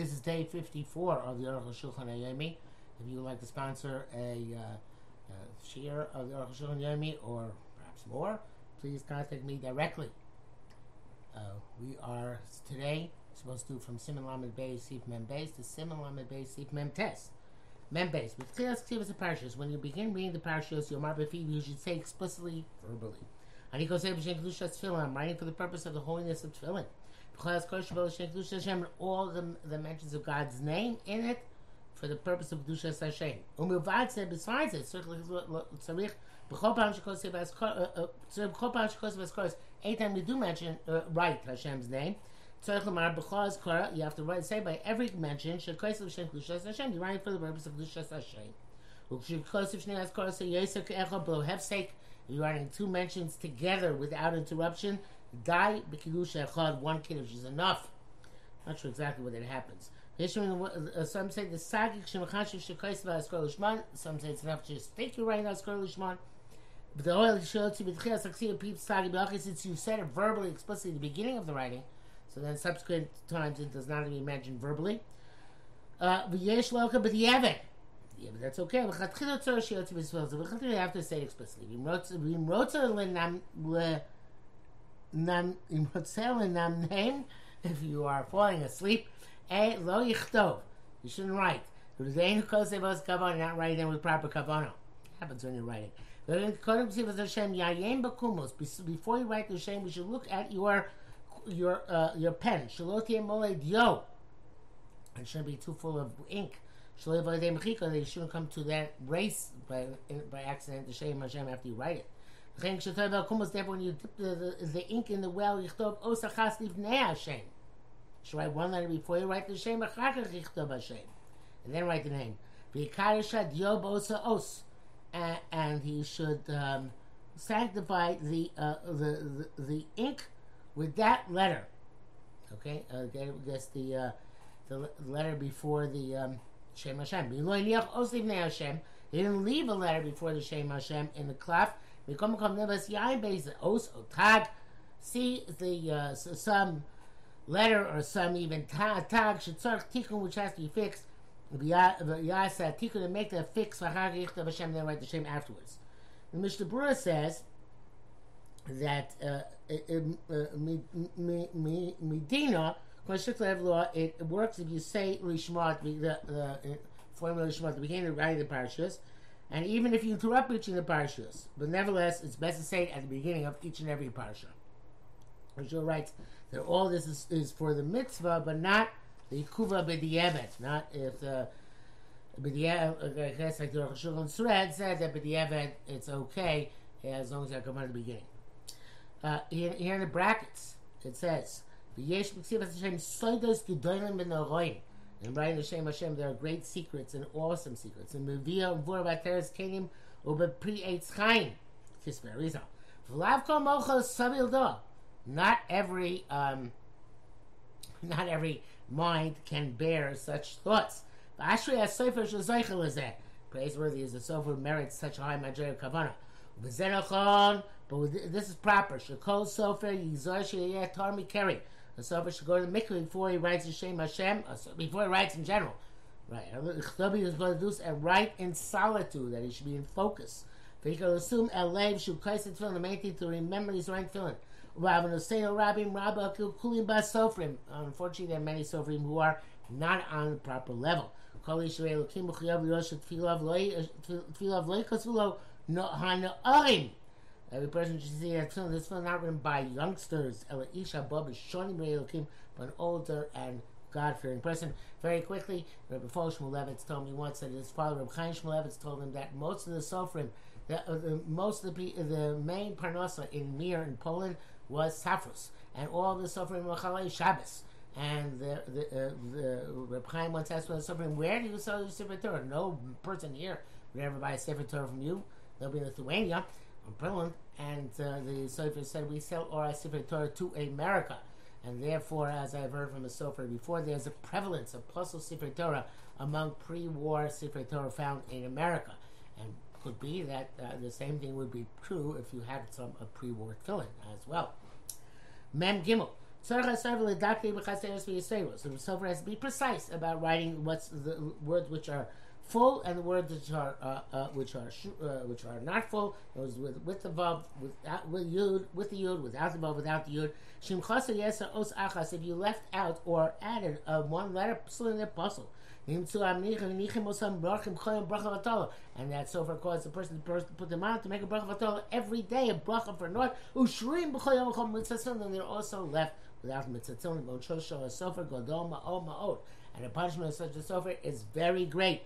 This is day 54 of the Aruch Shulchan Yomi. If you would like to sponsor a, uh, a share of the Aruch Shulchan Yomi or perhaps more, please contact me directly. Uh, we are today supposed to do from Simon Lamed Beis Sif Mem Beis to Simon Lamed Beis Sif Mem Tes. Mem Beis. With Tzilas Ksivas the parashas, when you begin reading the parashas, Yomar Befid, you should say explicitly, verbally. And he goes, I'm writing for the purpose of the holiness of Tefillin. All the, the mentions of God's name in it for the purpose of Kedushas Hashem. Umilvad said, besides it, anytime we do mention, uh, write Hashem's name, you have to write, say by every mention, you're writing for the purpose of Kedushas Hashem. You're writing two mentions together without interruption. Die b'kiddush echad, one kiddush is enough. Not sure exactly what that happens. Uh, some say the sagik shemachashiv shekais v'askor lishman. Some say it's enough to just think you're writing askor lishman. But the oil shows to b'tchias aksiyah peeps sagik b'achis since you said it verbally, explicitly at the beginning of the writing. So then subsequent times it does not even mentioned verbally. Uh, v'yesh loka b'di'evet. Yeah, but that's okay. We have to say it explicitly. If you are falling asleep, a lo yichtov. You shouldn't write. Not writing with proper kavanah. Happens when you're writing. Before you write the Shem, we should look at your your uh, your pen. It shouldn't be too full of ink. They shouldn't come to that race by by accident The Shem Hashem after you write it. When you dip the, the, the ink in the well, yichtov osachas livnei Hashem. should write one letter before you write the Shem, and then write the name. os, and he should um, sanctify the, uh, the, the the ink with that letter. Okay, uh, guess the uh, the letter before the um, Shem Hashem. He didn't leave a letter before the Shem Hashem in the clef. Os tag. See any base. Also, attack. See the uh, some letter or some even tag shetzarch tikkun which has to be fixed. V'yasa tikkun to make the fix v'achar yichtav Hashem then write the Shem afterwards. The Mishnah Berurah says that uh, Medina law it works if you say Lishmat the the formula Lishmat at the beginning of writing the parashas, and even if you interrupt between the parashas, but nevertheless it's best to say it at the beginning of each and every parasha. Rishon writes that all this is, is, for the mitzvah, but not the kuva b'di'evet, not if the b'di'evet, I guess like the Rosh said that b'di'evet, it's okay as long as I come out at the beginning. Uh, here, here in the brackets, it says. And writing the Shem Hashem, there are great secrets and awesome secrets. And Mevia v'vor v'ateres kenim u'b'pri eitz chaim. Kisper Rizal. V'lav kol mochos savil. Not every, um, not every mind can bear such thoughts. Ashrei ha-sofer shel is Praiseworthy is the sofer who merits such a high of kavanah. But this is proper. Shekol sofer yizor sheyeh tar mikeri. The sofer should go to the mikveh before he writes the Shem Hashem, uh, before he writes in general. Right. Chtobi is going to do and write in solitude, that he should be in focus. For he can assume Elev should place the tefillin, the main thing to remember his right tefillin. Rabim Rabba Kulim Bas Sofrim. Unfortunately, there are many Sofrim who are not on the proper level. Every person should see that film. This film not written by youngsters, Elisha Bob is Shoni Elohim, but an older and God-fearing person. Very quickly, Rabbi Fosh Shmulevitz told me once that his father, Rabbi Chaim Shmulevitz, told him that most of the Sofrim, the, uh, the, most of the the main parnasa in Mir in Poland was Safrus, and all the Sofrim Machalei Shabbos. And the the uh, the Reb Chaim once asked the Sofrim, "Where do you sell your Sefer Torah?" No person here would ever buy a Sefer Torah from you. They'll be in Lithuania Poland. And uh, the Sofer said, "We sell our Sefer Torah to America." And therefore, as I've heard from the Sofer before, there's a prevalence of Pasul Sefer Torah among pre-war Sefer Torah found in America. And could be that uh, the same thing would be true if you had some a pre-war filling as well. Mem Gimel. So the sofer has to be precise about writing what's the words which are full and the words which are uh, uh, which are uh, which are not full. Those with with the vav, without with yud, with the yud, without the vav, without the yud. Shim yesa os achas. If you left out or added uh, one letter, psul in the pasul. And that so for cause the person, to put them on to make a bracha v'atola every day, a bracha for naught. Ushrim b'chol yom and they're also left without ma'od. And the punishment of such a sofer is very great.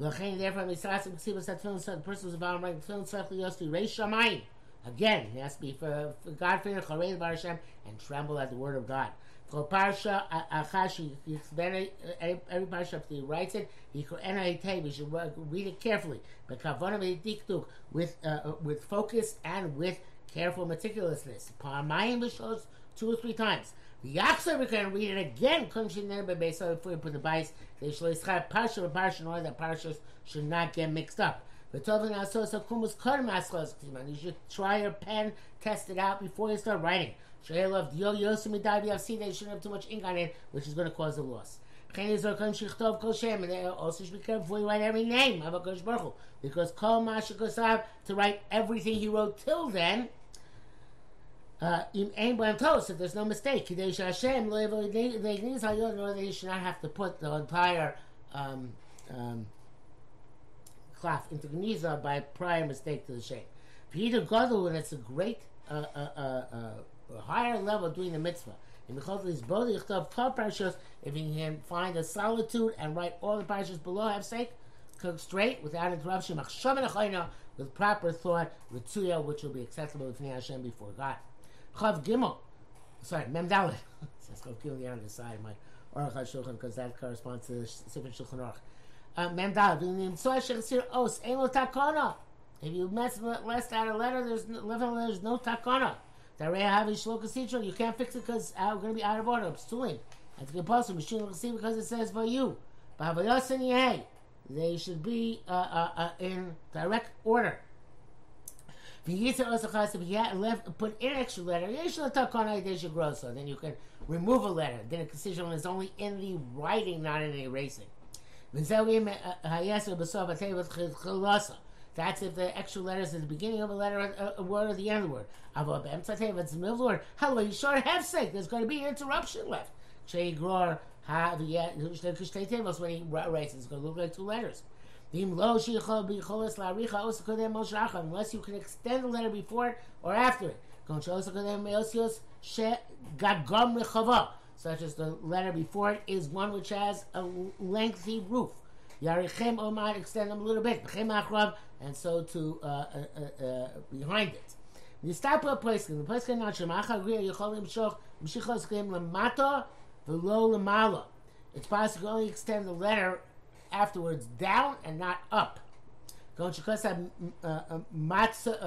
L'chein therefore misasim ksibas atfilin so the person who's about writing tefillin tzarech liyos to reish. Again, he has to be for, for God fear, charein bar Hashem, and tremble at the word of God. For parsha uh, uh, achashi, uh, every parsha he writes it, he we should read it carefully. With uh, with focus and with careful meticulousness. Parmayim b'shos two or three times. The Yachzer we can read it again. Couldn't she be so if we put the bias, they should have parsha or parsha in order that parshas should not get mixed up. But Tovan Sosa Kumus Karmas you should try your pen, test it out before you start writing. Shayla Dio Yosim Midai they shouldn't have too much ink on it, which is going to cause a loss. And also should be careful before you write every name of a Baruch because Kol Masha to write everything he wrote till then uh, if there's no mistake, they should not have to put the entire um, um, into Gniza by prior mistake to the Shem. Peter Gadol, when it's a great, uh, uh, uh, uh higher level doing the mitzvah. If he can find a solitude and write all the parashas below, have sake, cook straight without interruption, with proper thought, with which will be acceptable with Hashem before God. Chav Gimel. Sorry, Mem Dalet. Says Chav Gimel on the side my Aruch HaShulchan because that corresponds to the Sefer Shulchan Aruch. Uh, Mem Dalet. Os Elo Takona. If you mess less out a letter, there's no, there's no takana. You can't fix it because uh, we're going to be out of order. Psulim. It's compulsory. Machine because it says for you. They should be uh, uh, uh, in direct order. Put in extra letter, you should talk on it you grosso, then you can remove a letter. Then a decision is only in the writing, not in the erasing. Uh, That's if the extra letters is the beginning of a letter, a, a word, or the end of the word. It's the middle of word. Hello, you sure have sake. There's going to be an interruption left. When he writes, it's going to look like two letters. Unless you can extend the letter before or after it. Such as the letter before it is one which has a lengthy roof. Yarichem Omar, extend them a little bit. And so to uh, uh, uh, uh behind it. Nistapa Poiskin, the Poiskin Nachamacha, Griya Yecholim Shoch, Mshichos Krim Lamato, Velo Lamala. It's possible to only extend the letter afterwards down and not up. Uh, uh, matzos,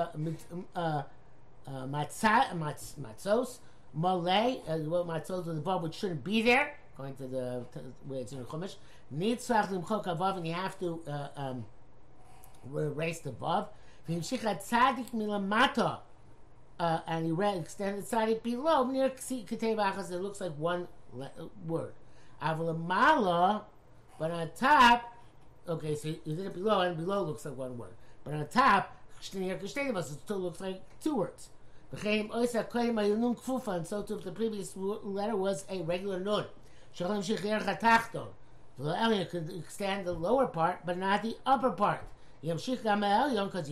uh, malay, well, matzos with the which shouldn't be there, going to the to where it's in the chumash. Nitzach limchok above, and you have to uh, um, erase the milamata, uh, and you read extended tzadik below near katev achas. It looks like one le- word. Avalamala but on top, okay, so you did it below, and below looks like one word. But on top, it still looks like two words. And so too, if the previous letter was a regular nun. So you could extend the lower part, but not the upper part. Because you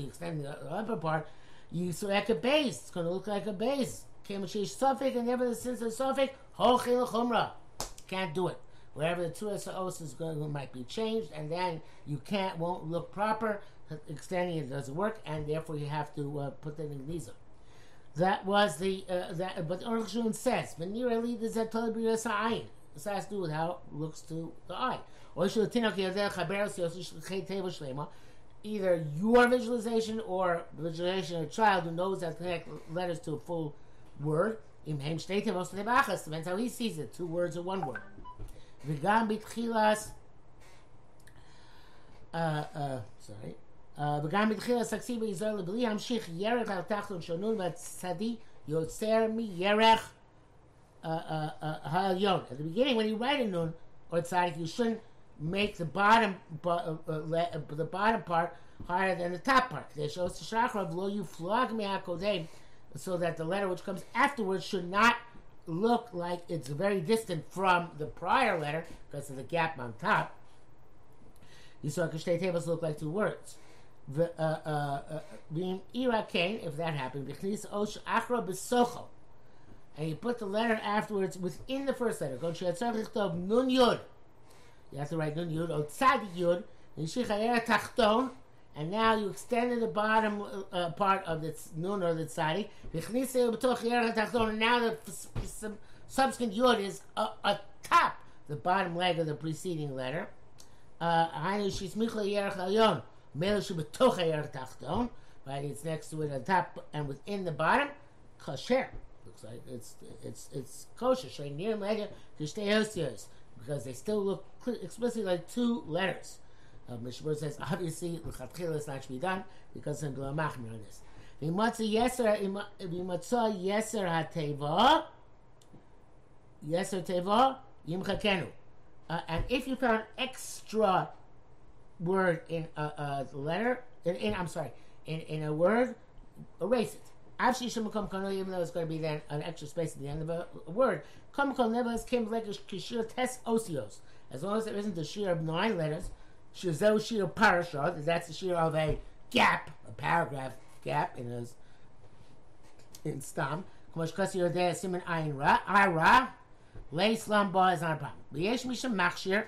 extend the upper part, you so a base. It's going to look like a base. And never the suffix, can't do it wherever the two SOS is going it might be changed, and then you can't won't look proper. Extending it doesn't work, and therefore you have to uh, put in Lisa. That was the uh, that, but Orchun says, "But nearly the This has to do with how it looks to the eye. Either your visualization or visualization of a child who knows how to connect letters to a full word. Depends how he sees it, two words or one word. וגם בתחילת, סורי, וגם בתחילת סקסי ביזר לבלי המשיך ירך על תחתון שונון והצדי יוצר מירך uh, uh, uh, ha'alyon. At the beginning, when you write a nun or tzadik, you shouldn't make the bottom uh, uh, le- uh, the bottom part higher than the top part. They show us lo you flog me so that the letter which comes afterwards should not look like it's very distant from the prior letter because of the gap on top. You saw Kashtei tables look like two words. Uh, uh, uh, being irakain, if that happened, and you put the letter afterwards within the first letter. You have to write nun yud or tzadik yud. Tachton, and now you extended the bottom uh, part of the nun or the tachton, and now the subsequent yud is uh, atop the bottom leg of the preceding letter. Tachton. Right, it's next to it on top and within the bottom. Kasher looks like it's it's it's kosher. Because they still look explicitly like two letters. Uh, Mishmur says obviously l'chatchila is not to be done because of the machmir on this. V'matza yeser v'matza yeser hateva yeser teva yimchakenu. Uh, and if you found extra word in a, a letter, in, in, I'm sorry, in, in a word, erase it. Actually, become kanal, even though it's going to be then an extra space at the end of a, a word. Come kol came like a kishir tes osios. As long as there isn't a shear of nine letters, shazel shear parasha, that's the shear of a gap, a paragraph gap in his in stam. Kmosh kasir there siman ayin ra, ara, lay slam ba is not a problem. V'yesh misham machshir.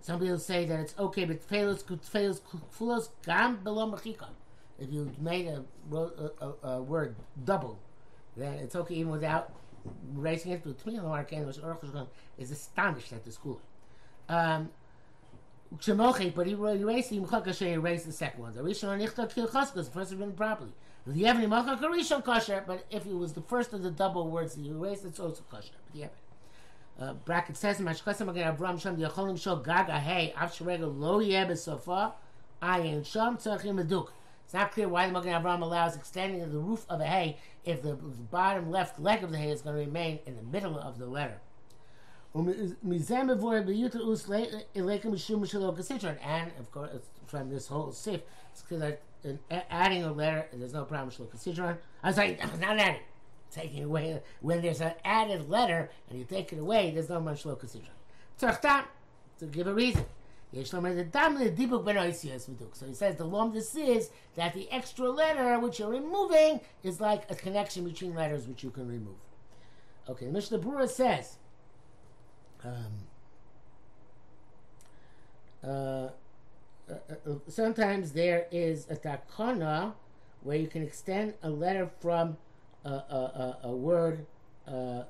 Some people say that it's okay, but failus failus fulos gam below machikon. If you made a, a, a, word double, then it's okay even without raising it to Tmiyah Marken, which Aruch is astonished at the school. Um, but he erased the Mchakashe erased the second one. The Rishon Nichta Kil Chaskos, the first one written properly. The Yevni Machak Rishon Kasher, but if it was the first of the double words that you erased, it's also Kasher. But the uh, bracket says, Mashkasam again Avram Sham Yacholim Shol Gaga Hey Av Shrega Lo Yeh Besofa Ayin Sham Tzachim Meduk. It's not clear why the Magen Avram allows extending of the roof of a hay if the bottom left leg of the hay is going to remain in the middle of the letter. And of course, from this whole sif, it's clear adding a letter, there's no problem with considron. I'm sorry, not adding, taking away. When there's an added letter and you take it away, there's no much considron. To give a reason. So he says the lom this is that the extra letter which you're removing is like a connection between letters which you can remove. Okay, Mishnah Brura says. Um, uh, uh, uh, sometimes there is a takana where you can extend a letter from a, a, a, a word. Uh, uh,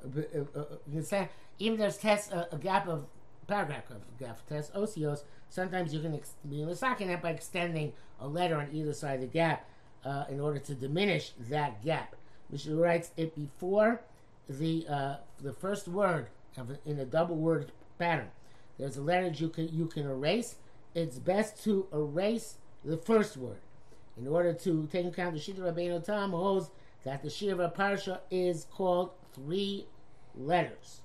you can say even there's test a, gap of paragraph of gap test osios, sometimes you can ex- be misaking that by extending a letter on either side of the gap uh, in order to diminish that gap. Mishnah writes it before the uh, the first word in a double word pattern. There's a letter you can you can erase. It's best to erase the first word in order to take account the Shita Rabbeinu Tam holds that the Shira Parsha is called three letters.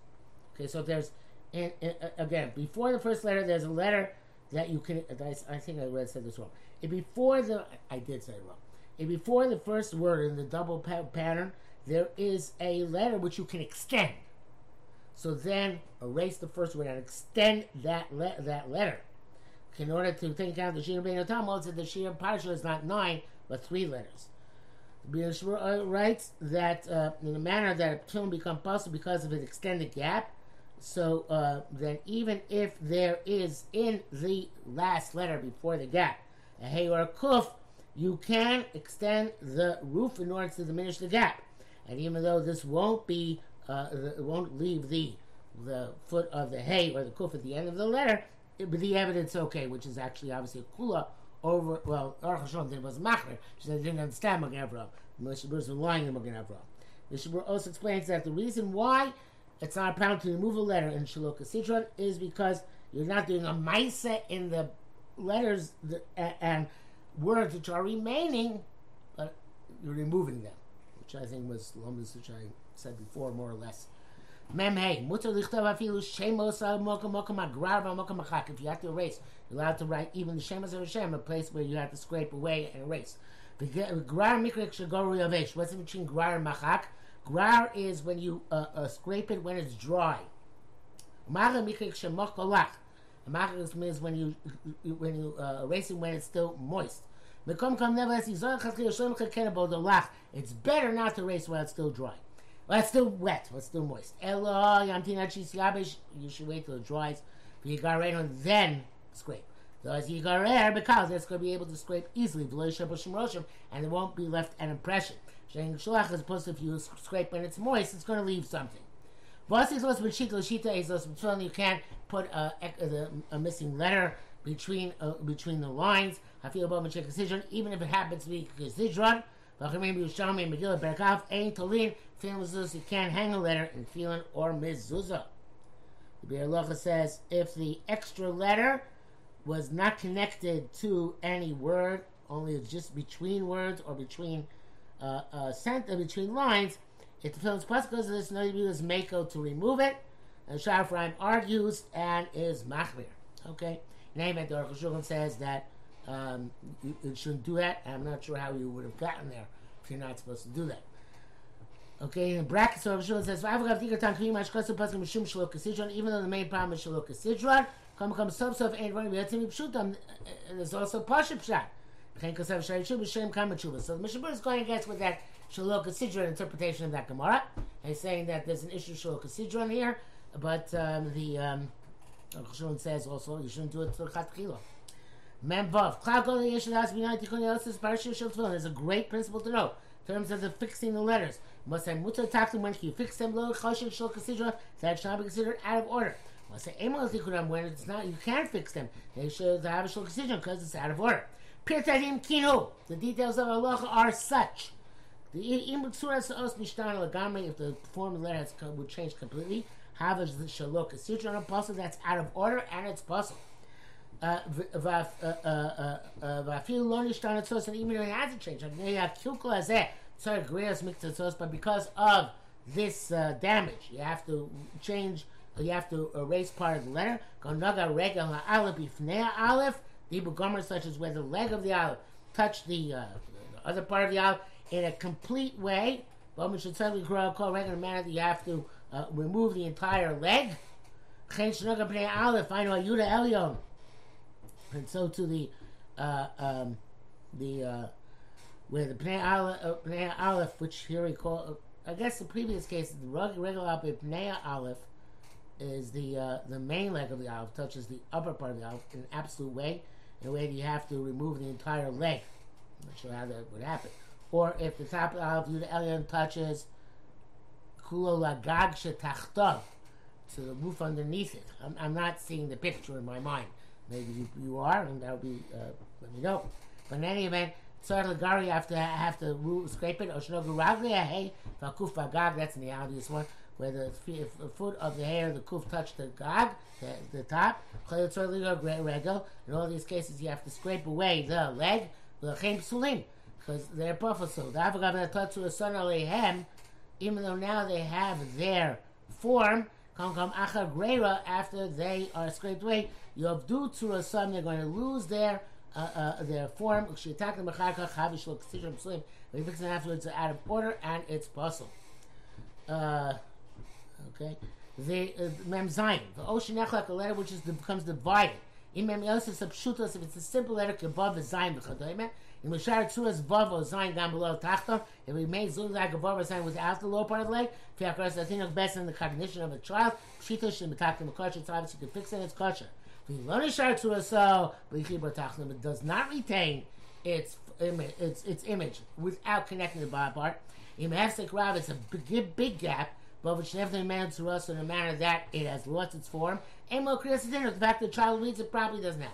Okay, so there's and, and uh, again, before the first letter, there's a letter that you can. I, I think I read said this wrong. And before the, I did say it wrong. And before the first word in the double pa- pattern, there is a letter which you can extend. So then erase the first word and extend that le- that letter. In order to take account the Shir Talmud said the Shir Parsha is not nine but three letters. The uh, writes that uh, in a manner that a tune become possible because of an extended gap, so uh, then, even if there is in the last letter before the gap a hey or a kuf, you can extend the roof in order to diminish the gap. And even though this won't be, uh, it won't leave the the foot of the hay or the kuf at the end of the letter, it, but the evidence okay, which is actually obviously a kula over. Well, Aruch Hashem did was machmer. She said didn't understand Magen Avraham. Moshe was lying in Magen Avraham. The also explains that the reason why it's not apparent to remove a letter in Shaloka Citron is because you're not doing a maisa in the letters that, and words which are remaining, but you're removing them, which I think was Lomas, which I said before, more or less Mem hey, mutter lichtav afilu shemos al mokum mokum agrar mokum achak. If you have to erase, you're allowed to write even the shemos of Hashem, a place where you have to scrape away and erase. Grar mikrik shagoru yavesh. What's in between grar and machak? Grar is when you uh, uh, scrape it when it's dry. Maga mikrik shemok olach. Machak means when you when you uh, erase it when it's still moist. It's better not to erase while it's still dry. Well, it's still wet, but still moist. Elo yabish. You should wait till it dries. V'yigarer and then scrape. So as yigarer, because it's going to be able to scrape easily. And it won't be left an impression. Sheng shalach as opposed to if you scrape when it's moist, it's going to leave something. You can't put a, a, a missing letter between uh, between the lines. I feel about even if it happens to be Kizidron. Megillah Berkav, Ein Tolin, Tefillin mezuzah, you can't hang a letter in tefillin or mezuzah. The Be'er says if the extra letter was not connected to any word, only just between words or between uh, uh, sent, between lines, if the film's possible, this no you use Mako to remove it. And Shafraim argues and is machmir. Okay, name it. The Aruch says that um, you, you, shouldn't do that. I'm not sure how you would have gotten there if you're not supposed to do that. Okay, in brackets, Rav Shimon says. Even though the main problem is shelo kasidron, come come sof sof ain't running v'yatzim pshutam. There's also pashup tshuva. So the Mishabur is going against with that shelo kasidron interpretation of that Gemara. He's saying that there's an issue shelo kasidron here, but um, the um, Rav Shimon says also you shouldn't do it to chatchila. Memvav. Cloud Yeshua has been Tikkun Yosis Parashah Shel Tefillin. There's a great principle to know in terms of the fixing the letters. Must say mutar taklim when you fix them lo choshen shel kasidra that should not be considered out of order. Must say emal tikkunam when it's not you can't fix them. They should have a shel kasidra because it's out of order. Pirtadim kinu. The details of Allah are such. The imutsuras os nishtan lagamri if the form of the letter would change completely. Have a shalok kasidra on a pasul that's out of order and it's pasul. ואפילו לא נשתנה צוס, and even if it hasn't changed, הקלקול הזה צריך גריאס מקצצוס, but because of this uh, damage, you have to change, you have to erase part of the letter. Gonaga regel ha'alef bifnei ha'alef, dibu gomer such as where the leg of the olive touch the, uh, the other part of the olive in a complete way. But we should certainly call regular manner that you have to uh, remove the entire leg. Chen shnoga b'nei aleph, I know Yuda Elyon and so to the uh, um, the uh, where the Pnei Aleph, uh, Aleph, which here we call, uh, I guess the previous case, the regular Pnei Aleph is the uh, the main leg of the Aleph, touches the upper part of the Aleph in an absolute way, in a way that you have to remove the entire leg. I'm not sure how that would happen. Or if the top of the Aleph, the Elyon touches Kulo Lagag to the roof underneath it. I'm, I'm not seeing the picture in my mind. Maybe you, you are, and that would be, uh, let me know. But in any event, Tzar Lagari, have to have to scrape it. Oshnogu Raglia, hey, Vakuf Bagag, that's in the obvious one, where the, foot of the hair, the kuf touch the gag, the, the top. In all these cases, you have to scrape away the leg, because they're alehem, even though now they have their form, come come achar greira after they are scraped away. Yovdu Tzurasam, they're going to lose their uh, uh, their form. If you fix them afterwards, out of order and it's possible. Uh, okay. The uh, Mem Zayin, the ocean echlak, a letter which is becomes divided. In Mem Yosef Pshutos, if it's a simple letter, above the Zayin v'chadoyme. In Mishar Tzuras Vav or Zayin down below Tachta, it remains Zul like a Vav or Zayin without the lower part of the leg. Think it's best in the cognition of a child. Be talking the kosher, it's obviously you can fix it, it's kosher. It does not retain its image, its, its image without connecting the bottom part. In Hefsek Rav, it's a big, big gap, but which never man to us in a manner that it has lost its form. And more the fact that the child reads it probably doesn't have.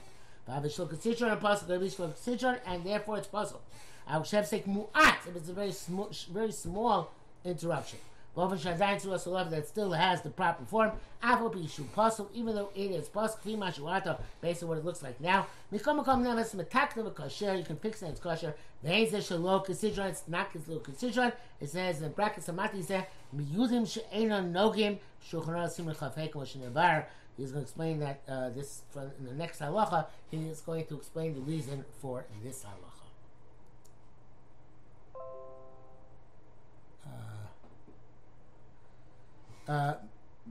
And therefore it's pasul. If it's a very small, very small interruption. Boven Shadain to us love that still has the proper form. Avo Pishu Pasul, even though it is Pasul, based on what it looks like now. You can fix it, it's kosher. It's not Considron. It says in brackets, He's going to explain that uh, this from in the next halacha. He is going to explain the reason for this halacha.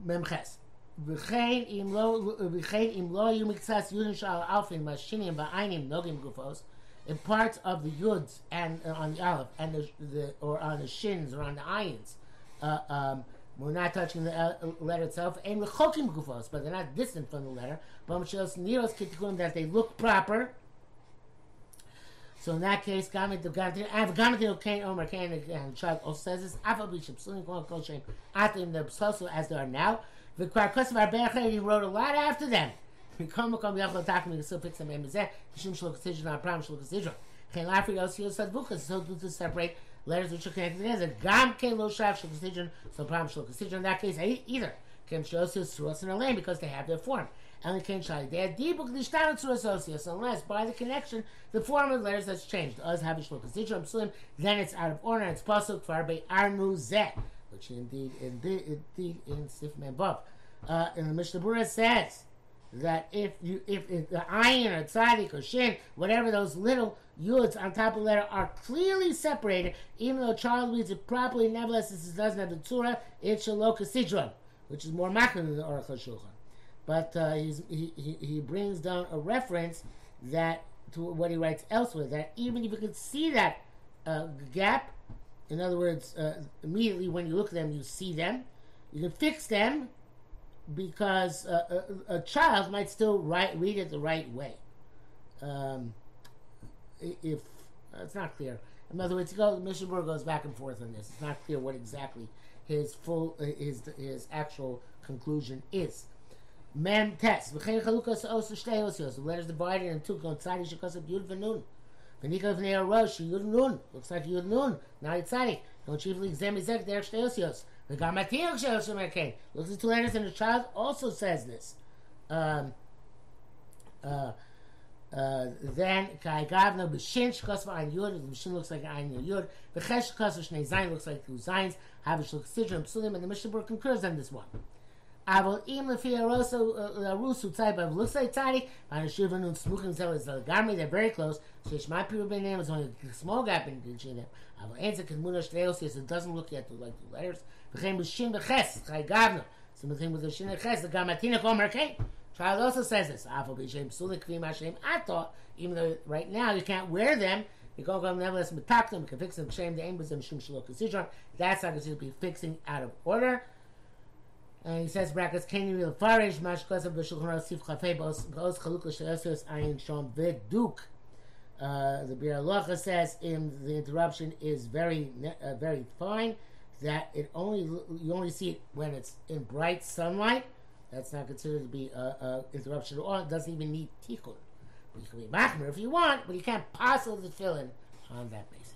ממחס. וכן אם לא, וכן אם לא היו מקצת יודים של האלפים מהשינים בעיינים נוגעים גופוס, in parts of the yuds and uh, on the aleph and the, the, or on the shins or on the ayins, uh, um, we're not touching the uh, letter itself. And rechokim gufos, but they're not distant from the letter. But that they look proper. so in that case, Gamit the Gamit Gamit Kain Omer Kain and says this. Afal Bishop Kol Kol Shem Atim the Psosu as they are now. The Kvarkos of Arbecha he wrote a lot after them. Mikom Mikom Yachol Takim the still fix them in Mizeh. Mishum Shalok Sidron Apram Shalok Sidron. Kain Lafri Osio Sadvukas so to separate letters which are connected together. Gam Kain Lo Shav Shalok Sidron so Pram Shalok Sidron. In that case, either. Kim Shosios Suros in a lane because they have their form. Only Kain Shai. They had Dibuk Nishtanu to associates unless by the connection the form of the letters has changed. Us have Ishlo Kasidra Muslim, then it's out of order and it's possible for Arbe Arnu Zet, which indeed indeed indeed in Sif Membov. Uh, and the Mishnah Berurah says that if you if, if the iron or tzadik or shin, whatever those little yuds on top of the letter are clearly separated, even though child reads it properly, nevertheless this doesn't have the tzura, it's shaloka sidron, which is more makar than the Aruch HaShulchan but uh, he, he, brings down a reference that to what he writes elsewhere that even if you could see that uh, gap, in other words, uh, immediately when you look at them, you see them. You can fix them because uh, a, a, child might still write, read it the right way. Um, if uh, it's not clear, in other words, go, Mishnah goes back and forth on this. It's not clear what exactly his full his his actual conclusion is. Mem test. V'chein chalukas osu shtei osios. The letters divided in two. Gon tzadi shekosab yud v'nun. V'nika v'nei arosh yud nun. Looks like yud nun. Now it's tzadi. Don't chiefly examine zek derech shtei osios. V'gam atiyok shtei osios merkein. Looks at two letters and the child also says this. Um, uh, uh, then kai gavna b'shin shkosva ein yud. The b'shin looks like ein yud. V'chesh shkosva shnei zayin looks like two zayins. Havish looks sidra psulim. And the Mishnah concurs on this one. אבל אם לפי הרוס הוא tzai but looks like tzadi, האנשים בנו סמוכים זהו, אז לגמרי they're very close, שיש מה פירוט ביניהם, it's only a small gap in between them, אבל אין זה כתמונה שתי אוסיוס, it doesn't look yet like the letters, וכן בשין וחס, חי גבנו, זאת אומרת, with בשין וחס, זה גם התינוק אומר כן, Child also says this, אף על פי שהם פסולים כפי מה שהם עטו, even though right now you can't wear them, you go go nevertheless מתק them, you can fix them, shame the aim with them, משום שלא כסידרון, that's not considered to be fixing out of order, and he says brackets can you farish mashkos of the shulchan sif chafei bos bos chaluk l'shayosios ayin shom veduk. Uh, the Biur Halacha says in the interruption is very uh, very fine that it only you only see it when it's in bright sunlight. That's not considered to be a, a interruption at all. It doesn't even need tikkun. You can be machmer if you want, but you can't possibly fill in on that basis.